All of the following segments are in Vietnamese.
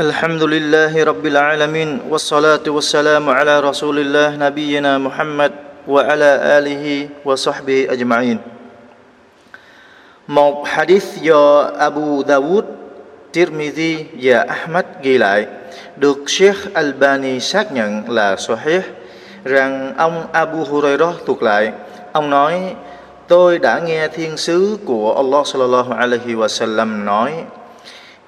الحمد لله رب العالمين والصلاة والسلام على رسول الله نبينا محمد وعلى آله وصحبه أجمعين Một hadith do Abu Dawud, Tirmidhi và Ahmad ghi lại được Sheikh Albani xác nhận là sahih rằng ông Abu Hurairah thuộc lại ông nói tôi đã nghe thiên sứ của Allah sallallahu alaihi wasallam nói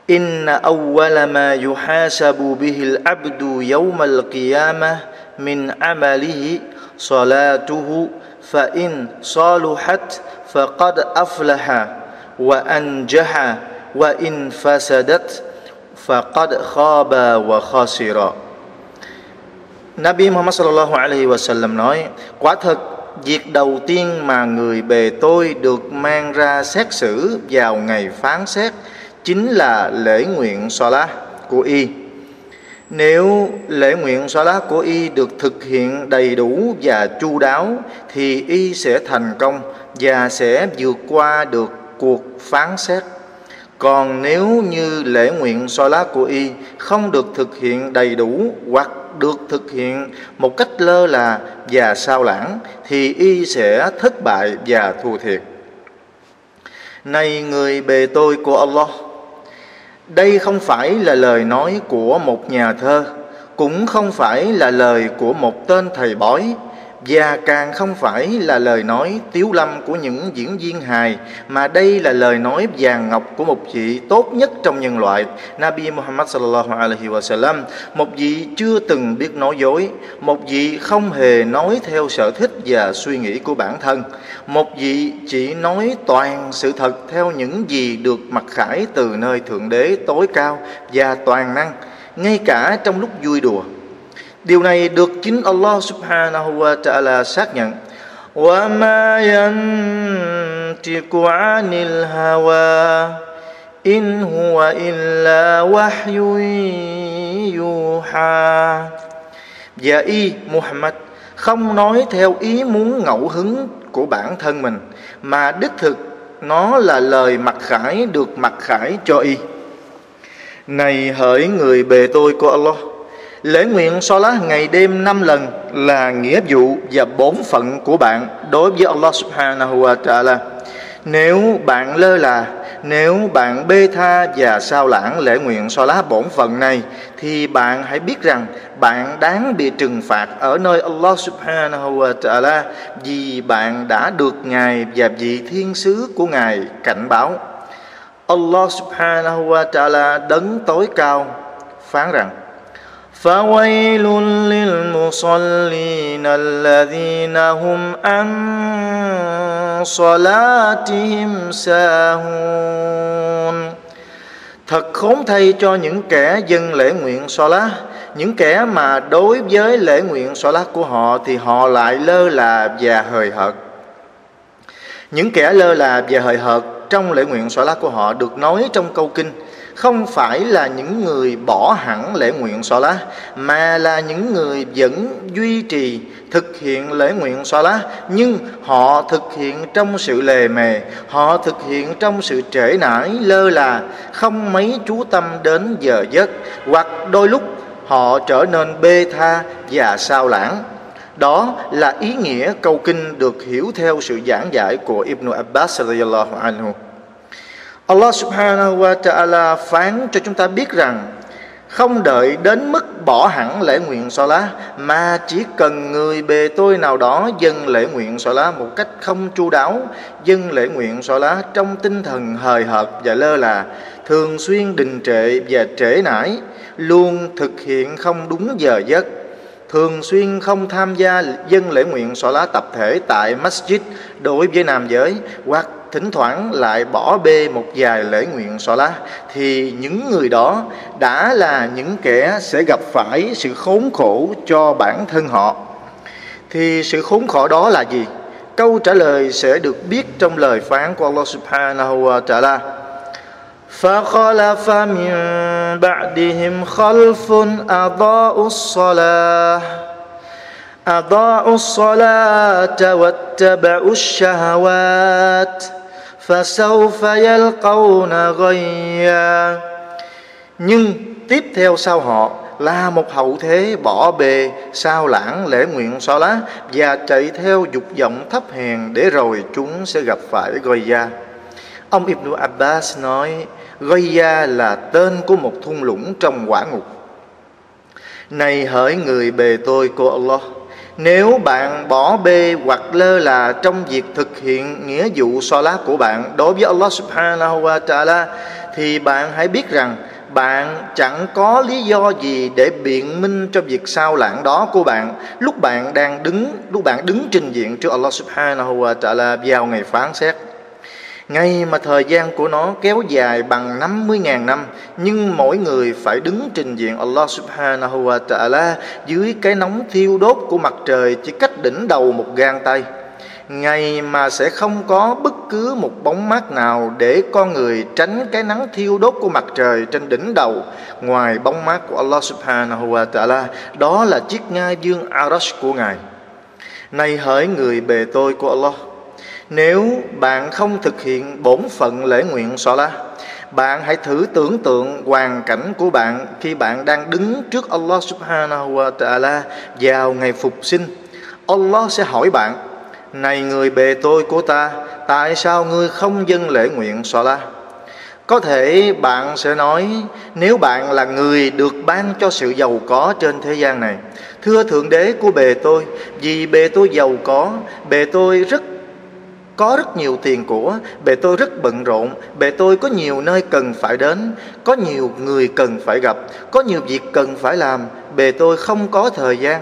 إن أول ما يحاسب به العبد يوم القيامة من عمله صلاته فإن صالحت فقد أفلح وأنجح وإن فسدت فقد خاب وخسر Nabi Muhammad sallallahu alaihi wasallam nói quả thật việc đầu tiên mà người bề tôi được mang ra xét xử vào ngày phán xét chính là lễ nguyện Salah của y. Nếu lễ nguyện Salah của y được thực hiện đầy đủ và chu đáo, thì y sẽ thành công và sẽ vượt qua được cuộc phán xét. Còn nếu như lễ nguyện Salah của y không được thực hiện đầy đủ hoặc được thực hiện một cách lơ là và sao lãng, thì y sẽ thất bại và thua thiệt. Này người bề tôi của Allah đây không phải là lời nói của một nhà thơ, cũng không phải là lời của một tên thầy bói và càng không phải là lời nói tiếu lâm của những diễn viên hài, mà đây là lời nói vàng ngọc của một vị tốt nhất trong nhân loại, Nabi Muhammad sallallahu alaihi wasallam, một vị chưa từng biết nói dối, một vị không hề nói theo sở thích và suy nghĩ của bản thân, một vị chỉ nói toàn sự thật theo những gì được mặc khải từ nơi thượng đế tối cao và toàn năng, ngay cả trong lúc vui đùa. Điều này được chính Allah subhanahu wa ta'ala xác nhận. وَمَا يَنْتِقُ عَنِ الْهَوَىٰ إِنْ هُوَ إِلَّا وَحْيٌ يُوحَىٰ Và y Muhammad không nói theo ý muốn ngẫu hứng của bản thân mình mà đích thực nó là lời mặc khải được mặc khải cho y. Này hỡi người bề tôi của Allah Lễ nguyện so lá ngày đêm năm lần là nghĩa vụ và bổn phận của bạn đối với Allah subhanahu wa ta'ala. Nếu bạn lơ là, nếu bạn bê tha và sao lãng lễ nguyện so lá bổn phận này, thì bạn hãy biết rằng bạn đáng bị trừng phạt ở nơi Allah subhanahu wa ta'ala vì bạn đã được Ngài và vị thiên sứ của Ngài cảnh báo. Allah subhanahu wa ta'ala đấng tối cao phán rằng فويل للمصلين الذين هم عن صلاتهم ساهون Thật khốn thay cho những kẻ dân lễ nguyện so lá Những kẻ mà đối với lễ nguyện so lá của họ Thì họ lại lơ là và hời hợt Những kẻ lơ là và hời hợt Trong lễ nguyện so lá của họ được nói trong câu kinh không phải là những người bỏ hẳn lễ nguyện xóa lá mà là những người vẫn duy trì, thực hiện lễ nguyện xóa lá nhưng họ thực hiện trong sự lề mề, họ thực hiện trong sự trễ nải, lơ là, không mấy chú tâm đến giờ giấc, hoặc đôi lúc họ trở nên bê tha và sao lãng. Đó là ý nghĩa câu kinh được hiểu theo sự giảng giải của Ibn Abbas radiyallahu anhu. Allah subhanahu wa ta'ala phán cho chúng ta biết rằng không đợi đến mức bỏ hẳn lễ nguyện so lá mà chỉ cần người bề tôi nào đó dâng lễ nguyện so lá một cách không chu đáo, dâng lễ nguyện so lá trong tinh thần hời hợt và lơ là, thường xuyên đình trệ và trễ nải, luôn thực hiện không đúng giờ giấc, thường xuyên không tham gia dân lễ nguyện xóa lá tập thể tại masjid, đối với nam giới, hoặc thỉnh thoảng lại bỏ bê một vài lễ nguyện xỏ lá thì những người đó đã là những kẻ sẽ gặp phải sự khốn khổ cho bản thân họ thì sự khốn khổ đó là gì câu trả lời sẽ được biết trong lời phán của Allah subhanahu wa ta'ala فخلف من بعدهم خلف أضاءوا الصلاة أضاعوا الصلاة واتبعوا الشهوات فسوف يلقون غيا nhưng tiếp theo sau họ là một hậu thế bỏ bề sao lãng lễ nguyện so lá và chạy theo dục vọng thấp hèn để rồi chúng sẽ gặp phải Goya. Ông Ibn Abbas nói Goya là tên của một thung lũng trong quả ngục. Này hỡi người bề tôi của Allah nếu bạn bỏ bê hoặc lơ là trong việc thực hiện nghĩa vụ so lá của bạn đối với Allah subhanahu wa ta'ala, thì bạn hãy biết rằng bạn chẳng có lý do gì để biện minh cho việc sao lãng đó của bạn. Lúc bạn đang đứng, lúc bạn đứng trình diện trước Allah subhanahu wa ta'ala vào ngày phán xét ngay mà thời gian của nó kéo dài bằng 50.000 năm, Nhưng mỗi người phải đứng trình diện Allah subhanahu wa ta'ala Dưới cái nóng thiêu đốt của mặt trời chỉ cách đỉnh đầu một gang tay. Ngày mà sẽ không có bất cứ một bóng mát nào để con người tránh cái nắng thiêu đốt của mặt trời trên đỉnh đầu. Ngoài bóng mát của Allah subhanahu wa ta'ala, đó là chiếc ngai dương Arash của Ngài. Này hỡi người bề tôi của Allah nếu bạn không thực hiện bổn phận lễ nguyện la bạn hãy thử tưởng tượng hoàn cảnh của bạn khi bạn đang đứng trước Allah subhanahu wa ta'ala vào ngày phục sinh. Allah sẽ hỏi bạn, này người bề tôi của ta, tại sao ngươi không dâng lễ nguyện la Có thể bạn sẽ nói, nếu bạn là người được ban cho sự giàu có trên thế gian này, thưa Thượng Đế của bề tôi, vì bề tôi giàu có, bề tôi rất có rất nhiều tiền của, bề tôi rất bận rộn, bề tôi có nhiều nơi cần phải đến, có nhiều người cần phải gặp, có nhiều việc cần phải làm, bề tôi không có thời gian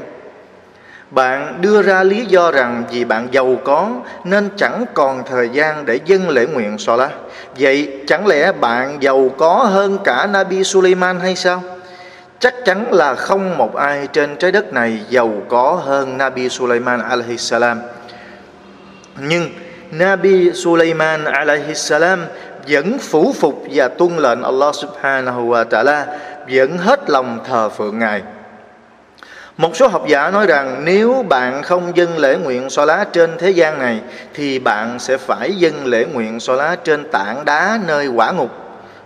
bạn đưa ra lý do rằng vì bạn giàu có, nên chẳng còn thời gian để dâng lễ nguyện lá Vậy chẳng lẽ bạn giàu có hơn cả Nabi Suleiman hay sao? Chắc chắn là không một ai trên trái đất này giàu có hơn Nabi Suleiman alaihi salam. Nhưng Nabi Sulaiman alaihi salam vẫn phủ phục và tuân lệnh Allah subhanahu wa ta'ala vẫn hết lòng thờ phượng Ngài. Một số học giả nói rằng nếu bạn không dâng lễ nguyện so lá trên thế gian này thì bạn sẽ phải dâng lễ nguyện so lá trên tảng đá nơi quả ngục.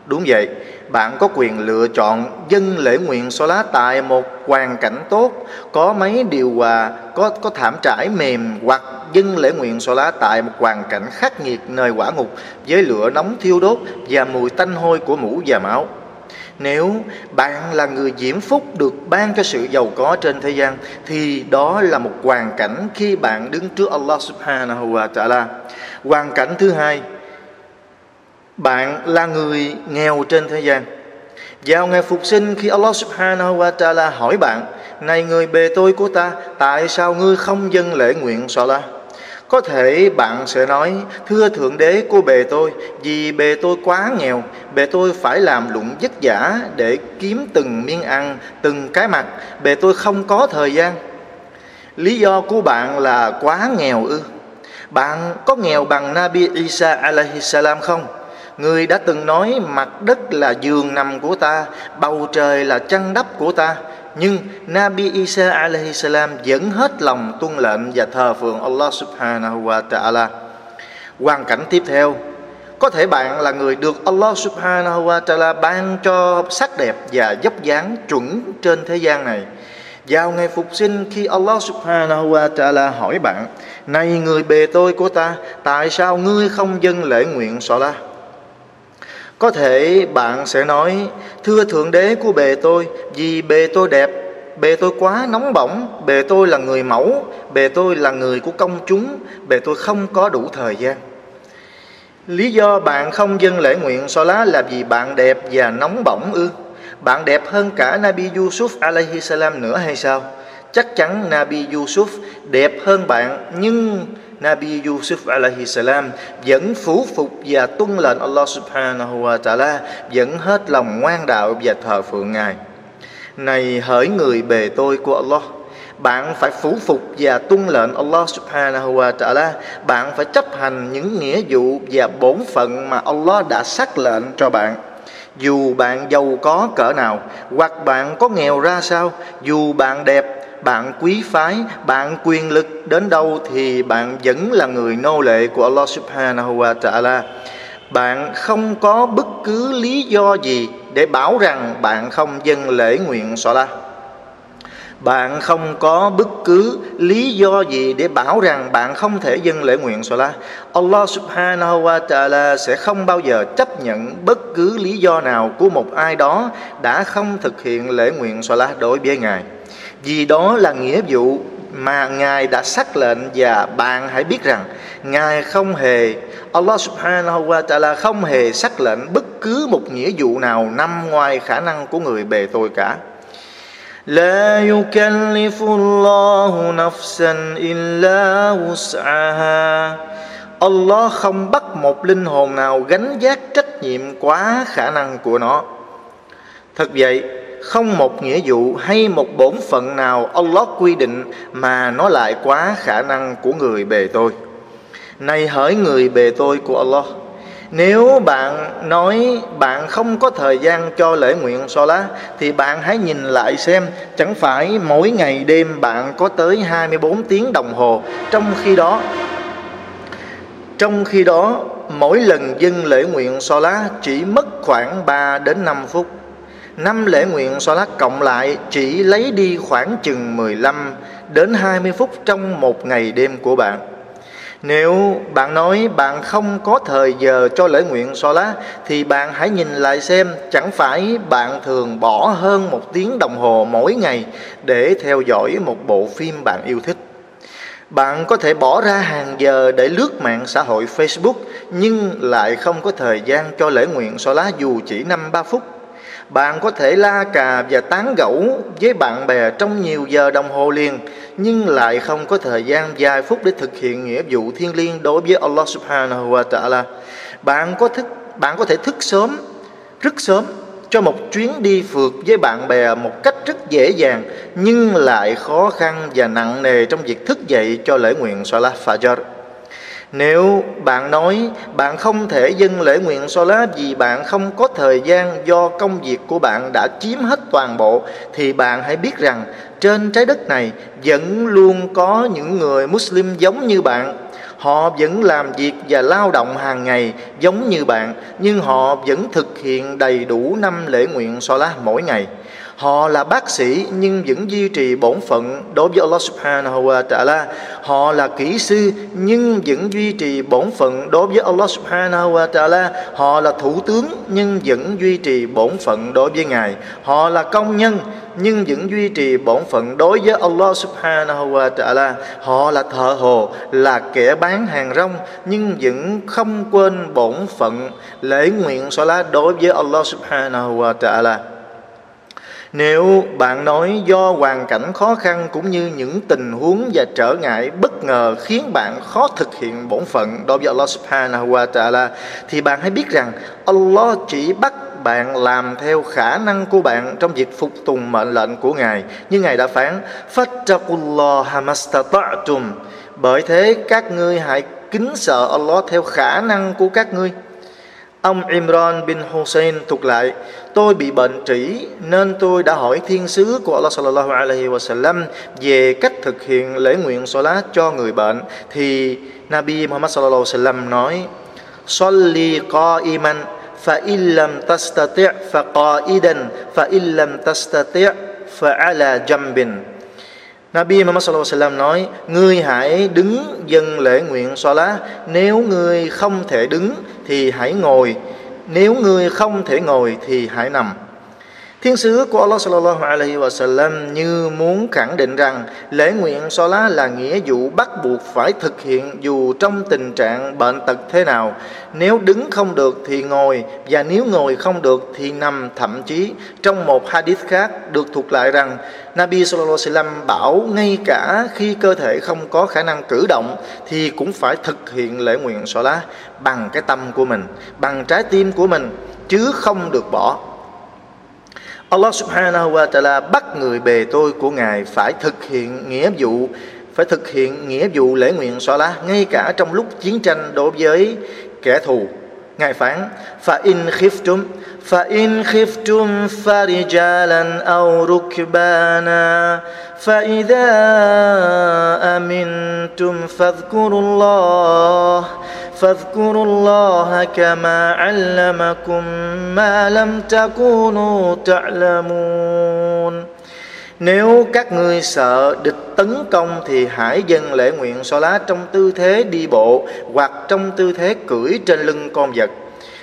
Đúng vậy, bạn có quyền lựa chọn dâng lễ nguyện so lá tại một hoàn cảnh tốt, có mấy điều hòa, có có thảm trải mềm hoặc dâng lễ nguyện xóa lá tại một hoàn cảnh khắc nghiệt nơi quả ngục với lửa nóng thiêu đốt và mùi tanh hôi của mũ và máu. Nếu bạn là người diễm phúc được ban cho sự giàu có trên thế gian thì đó là một hoàn cảnh khi bạn đứng trước Allah Subhanahu wa Ta'ala. Hoàn cảnh thứ hai, bạn là người nghèo trên thế gian. Vào ngày phục sinh khi Allah Subhanahu wa Ta'ala hỏi bạn, này người bề tôi của ta, tại sao ngươi không dâng lễ nguyện Salah? Có thể bạn sẽ nói, thưa Thượng Đế của bề tôi, vì bề tôi quá nghèo, bề tôi phải làm lụng vất vả để kiếm từng miếng ăn, từng cái mặt, bề tôi không có thời gian. Lý do của bạn là quá nghèo ư? Bạn có nghèo bằng Nabi Isa alaihi salam không? Người đã từng nói mặt đất là giường nằm của ta, bầu trời là chăn đắp của ta. Nhưng Nabi Isa alaihi salam vẫn hết lòng tuân lệnh và thờ phượng Allah subhanahu wa ta'ala. Hoàn cảnh tiếp theo, có thể bạn là người được Allah subhanahu wa ta'ala ban cho sắc đẹp và dốc dáng chuẩn trên thế gian này. Vào ngày phục sinh khi Allah subhanahu wa ta'ala hỏi bạn Này người bề tôi của ta Tại sao ngươi không dâng lễ nguyện la có thể bạn sẽ nói, Thưa Thượng Đế của bề tôi, Vì bề tôi đẹp, Bề tôi quá nóng bỏng, Bề tôi là người mẫu, Bề tôi là người của công chúng, Bề tôi không có đủ thời gian. Lý do bạn không dâng lễ nguyện so lá là vì bạn đẹp và nóng bỏng ư? Bạn đẹp hơn cả Nabi Yusuf alaihi salam nữa hay sao? Chắc chắn Nabi Yusuf đẹp hơn bạn, Nhưng Nabi Yusuf alaihi salam vẫn phủ phục và tuân lệnh Allah subhanahu wa ta'ala vẫn hết lòng ngoan đạo và thờ phượng Ngài. Này hỡi người bề tôi của Allah, bạn phải phủ phục và tuân lệnh Allah subhanahu wa ta'ala bạn phải chấp hành những nghĩa vụ và bổn phận mà Allah đã xác lệnh cho bạn dù bạn giàu có cỡ nào hoặc bạn có nghèo ra sao dù bạn đẹp bạn quý phái, bạn quyền lực đến đâu thì bạn vẫn là người nô lệ của Allah subhanahu wa ta'ala. bạn không có bất cứ lý do gì để bảo rằng bạn không dâng lễ nguyện Salat bạn không có bất cứ lý do gì để bảo rằng bạn không thể dâng lễ nguyện Salah. Allah subhanahu wa ta'ala sẽ không bao giờ chấp nhận bất cứ lý do nào của một ai đó đã không thực hiện lễ nguyện Salah đối với Ngài Vì đó là nghĩa vụ mà Ngài đã xác lệnh và bạn hãy biết rằng Ngài không hề Allah subhanahu wa ta'ala không hề xác lệnh bất cứ một nghĩa vụ nào nằm ngoài khả năng của người bề tôi cả. لا يكلف الله نفسا إلا وسعها Allah không bắt một linh hồn nào gánh vác trách nhiệm quá khả năng của nó. Thật vậy, không một nghĩa vụ hay một bổn phận nào Allah quy định mà nó lại quá khả năng của người bề tôi. Này hỡi người bề tôi của Allah, nếu bạn nói bạn không có thời gian cho lễ nguyện so lá Thì bạn hãy nhìn lại xem Chẳng phải mỗi ngày đêm bạn có tới 24 tiếng đồng hồ Trong khi đó Trong khi đó mỗi lần dân lễ nguyện so lá chỉ mất khoảng 3 đến 5 phút năm lễ nguyện so lát cộng lại chỉ lấy đi khoảng chừng 15 đến 20 phút trong một ngày đêm của bạn nếu bạn nói bạn không có thời giờ cho lễ nguyện so lát, Thì bạn hãy nhìn lại xem Chẳng phải bạn thường bỏ hơn một tiếng đồng hồ mỗi ngày Để theo dõi một bộ phim bạn yêu thích bạn có thể bỏ ra hàng giờ để lướt mạng xã hội Facebook nhưng lại không có thời gian cho lễ nguyện so lá dù chỉ năm ba phút. Bạn có thể la cà và tán gẫu với bạn bè trong nhiều giờ đồng hồ liền nhưng lại không có thời gian vài phút để thực hiện nghĩa vụ thiên liêng đối với Allah Subhanahu wa Taala. Bạn có thức bạn có thể thức sớm, rất sớm cho một chuyến đi phượt với bạn bè một cách rất dễ dàng nhưng lại khó khăn và nặng nề trong việc thức dậy cho lễ nguyện Salat Fajr. Nếu bạn nói bạn không thể dâng lễ nguyện Solat lá vì bạn không có thời gian do công việc của bạn đã chiếm hết toàn bộ, thì bạn hãy biết rằng trên trái đất này vẫn luôn có những người Muslim giống như bạn. Họ vẫn làm việc và lao động hàng ngày giống như bạn, nhưng họ vẫn thực hiện đầy đủ năm lễ nguyện Solat lá mỗi ngày. Họ là bác sĩ nhưng vẫn duy trì bổn phận đối với Allah subhanahu wa ta'ala. Họ là kỹ sư nhưng vẫn duy trì bổn phận đối với Allah subhanahu wa ta'ala. Họ là thủ tướng nhưng vẫn duy trì bổn phận đối với Ngài. Họ là công nhân nhưng vẫn duy trì bổn phận đối với Allah subhanahu wa ta'ala. Họ là thợ hồ, là kẻ bán hàng rong nhưng vẫn không quên bổn phận lễ nguyện salat đối với Allah subhanahu wa ta'ala. Nếu bạn nói do hoàn cảnh khó khăn cũng như những tình huống và trở ngại bất ngờ khiến bạn khó thực hiện bổn phận đối với Allah Subhanahu wa Ta'ala thì bạn hãy biết rằng Allah chỉ bắt bạn làm theo khả năng của bạn trong việc phục tùng mệnh lệnh của Ngài. Như Ngài đã phán, Fattakullaha mastata'tum. Bởi thế các ngươi hãy kính sợ Allah theo khả năng của các ngươi. Ông Imran bin Hussein thuộc lại Tôi bị bệnh trĩ nên tôi đã hỏi thiên sứ của Allah sallallahu alaihi wasallam về cách thực hiện lễ nguyện salat cho người bệnh. Thì Nabi Muhammad sallallahu alaihi wasallam nói Salli qa'iman fa illam tastati' fa qa'idan fa illam tastati' fa ala jambin. Nabi Muhammad sallallahu alaihi wasallam nói: Ngươi hãy đứng dâng lễ nguyện salat, nếu ngươi không thể đứng thì hãy ngồi. Nếu ngươi không thể ngồi thì hãy nằm. Thiên sứ của Allah sallallahu alaihi wa sallam như muốn khẳng định rằng lễ nguyện Salah là nghĩa vụ bắt buộc phải thực hiện dù trong tình trạng bệnh tật thế nào. Nếu đứng không được thì ngồi và nếu ngồi không được thì nằm thậm chí trong một hadith khác được thuộc lại rằng Nabi sallallahu alaihi wa sallam bảo ngay cả khi cơ thể không có khả năng cử động thì cũng phải thực hiện lễ nguyện Salah bằng cái tâm của mình, bằng trái tim của mình chứ không được bỏ Allah subhanahu wa ta'ala bắt người bề tôi của Ngài phải thực hiện nghĩa vụ, phải thực hiện nghĩa vụ lễ nguyện xóa lá ngay cả trong lúc chiến tranh đối với kẻ thù. Ngài phán, fa in khiftum, fa in khiftum farijalan aw rukbana, fa idha amintum fadhkurullah فاذكروا الله كما علمكم ما لم تكونوا تعلمون nếu các ngươi sợ địch tấn công thì hãy dâng lễ nguyện so lá trong tư thế đi bộ hoặc trong tư thế cưỡi trên lưng con vật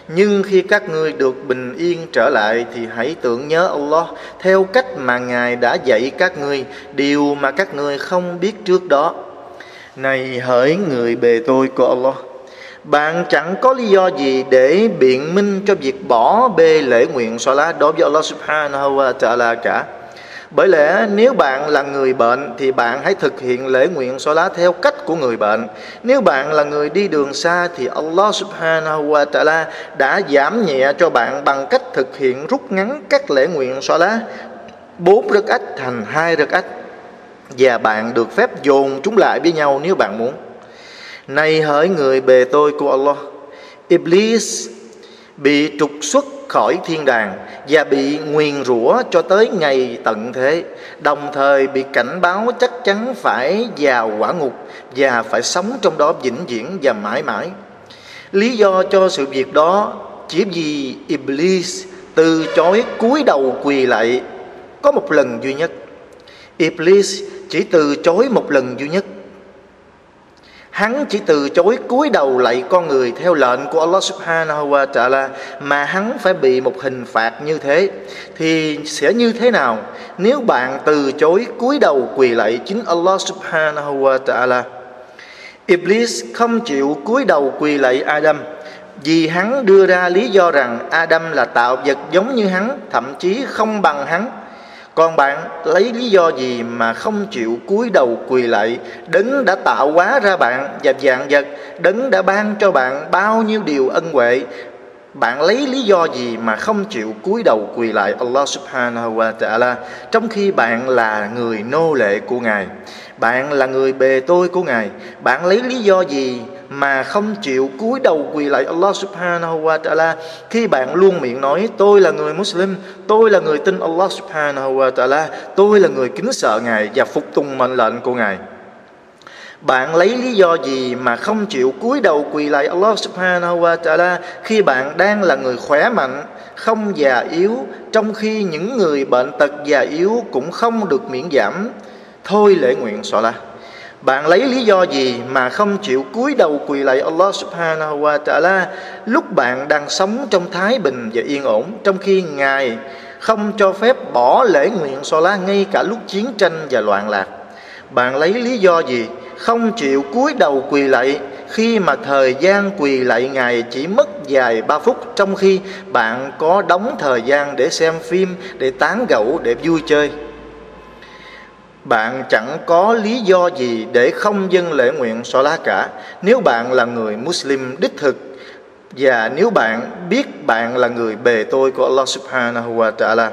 nhưng khi các ngươi được bình yên trở lại thì hãy tưởng nhớ Allah theo cách mà Ngài đã dạy các ngươi, điều mà các ngươi không biết trước đó. Này hỡi người bề tôi của Allah, bạn chẳng có lý do gì để biện minh cho việc bỏ bê lễ nguyện Salat đối với Allah subhanahu wa ta'ala cả. Bởi lẽ nếu bạn là người bệnh thì bạn hãy thực hiện lễ nguyện so lá theo cách của người bệnh. Nếu bạn là người đi đường xa thì Allah subhanahu wa ta'ala đã giảm nhẹ cho bạn bằng cách thực hiện rút ngắn các lễ nguyện so lá bốn rực ách thành hai rực ách và bạn được phép dồn chúng lại với nhau nếu bạn muốn. Này hỡi người bề tôi của Allah, Iblis bị trục xuất khỏi thiên đàng và bị nguyền rủa cho tới ngày tận thế. Đồng thời bị cảnh báo chắc chắn phải vào quả ngục và phải sống trong đó vĩnh viễn và mãi mãi. Lý do cho sự việc đó chỉ vì Iblis từ chối cúi đầu quỳ lại có một lần duy nhất. Iblis chỉ từ chối một lần duy nhất. Hắn chỉ từ chối cúi đầu lạy con người theo lệnh của Allah subhanahu wa ta'ala, mà hắn phải bị một hình phạt như thế. Thì sẽ như thế nào? Nếu bạn từ chối cúi đầu quỳ lạy chính Allah subhanahu wa ta'ala, Iblis không chịu cúi đầu quỳ lạy Adam, vì hắn đưa ra lý do rằng Adam là tạo vật giống như hắn, thậm chí không bằng hắn còn bạn, lấy lý do gì mà không chịu cúi đầu quỳ lại? Đấng đã tạo hóa ra bạn và dạng vật. Đấng đã ban cho bạn bao nhiêu điều ân huệ? Bạn lấy lý do gì mà không chịu cúi đầu quỳ lại? Allah subhanahu wa ta'ala, Trong khi bạn là người nô lệ của Ngài. Bạn là người bề tôi của Ngài. Bạn lấy lý do gì mà không chịu cúi đầu quỳ lại Allah subhanahu wa ta'ala, khi bạn luôn miệng nói, tôi là người Muslim, tôi là người tin Allah subhanahu wa ta'ala, tôi là người kính sợ Ngài và phục tùng mệnh lệnh của Ngài. Bạn lấy lý do gì mà không chịu cúi đầu quỳ lại Allah subhanahu wa ta'ala khi bạn đang là người khỏe mạnh, không già yếu, trong khi những người bệnh tật già yếu cũng không được miễn giảm? Thôi lễ nguyện xóa la bạn lấy lý do gì mà không chịu cúi đầu quỳ lại Allah subhanahu wa ta'ala lúc bạn đang sống trong thái bình và yên ổn trong khi Ngài không cho phép bỏ lễ nguyện so lá ngay cả lúc chiến tranh và loạn lạc. Bạn lấy lý do gì không chịu cúi đầu quỳ lạy khi mà thời gian quỳ lạy Ngài chỉ mất vài ba phút trong khi bạn có đóng thời gian để xem phim, để tán gẫu, để vui chơi bạn chẳng có lý do gì để không dâng lễ nguyện so lá cả. Nếu bạn là người Muslim đích thực, và nếu bạn biết bạn là người bề tôi của Allah subhanahu wa ta'ala.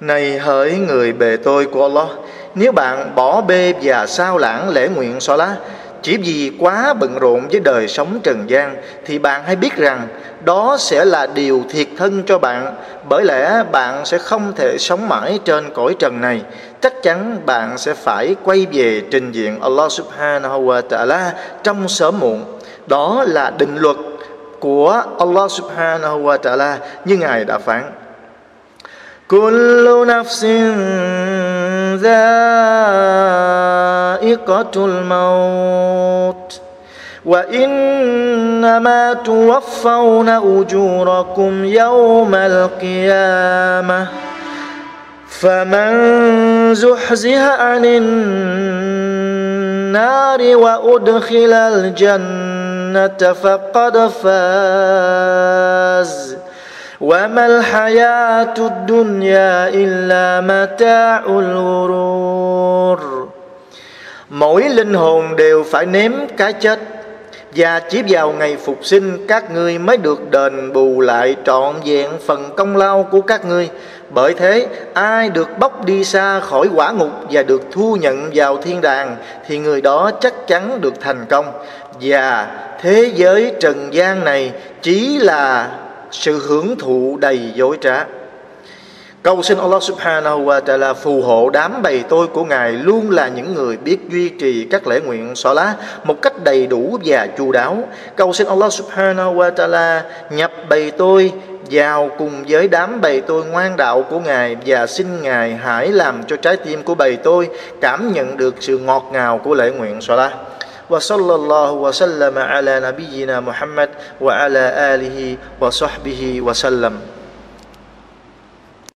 Này hỡi người bề tôi của Allah, nếu bạn bỏ bê và sao lãng lễ nguyện so lá chỉ vì quá bận rộn với đời sống trần gian, thì bạn hãy biết rằng đó sẽ là điều thiệt thân cho bạn. Bởi lẽ bạn sẽ không thể sống mãi trên cõi trần này chắc chắn bạn sẽ phải quay về trình diện Allah subhanahu wa ta'ala trong sớm muộn đó là định luật của Allah subhanahu wa ta'ala như ngài đã phán كل نفس ذائقة الموت وإنما توفون أجوركم يوم القيامة فمن زحزح عن النار وأدخل الجنة فقد فاز وما الحياة الدنيا إلا متاع الغرور Mỗi linh hồn đều phải nếm cái chết Và chỉ vào ngày phục sinh các ngươi mới được đền bù lại trọn vẹn phần công lao của các ngươi Bởi thế, ai được bóc đi xa khỏi quả ngục và được thu nhận vào thiên đàng, Thì người đó chắc chắn được thành công Và thế giới trần gian này chỉ là sự hưởng thụ đầy dối trá Cầu xin Allah subhanahu wa ta'ala phù hộ đám bầy tôi của Ngài luôn là những người biết duy trì các lễ nguyện xóa lá một cách đầy đủ và chu đáo. Cầu xin Allah subhanahu wa ta'ala nhập bầy tôi vào cùng với đám bầy tôi ngoan đạo của Ngài và xin Ngài hãy làm cho trái tim của bầy tôi cảm nhận được sự ngọt ngào của lễ nguyện xóa lá. وصلى الله وسلم على نبينا محمد وعلى اله وصحبه وسلم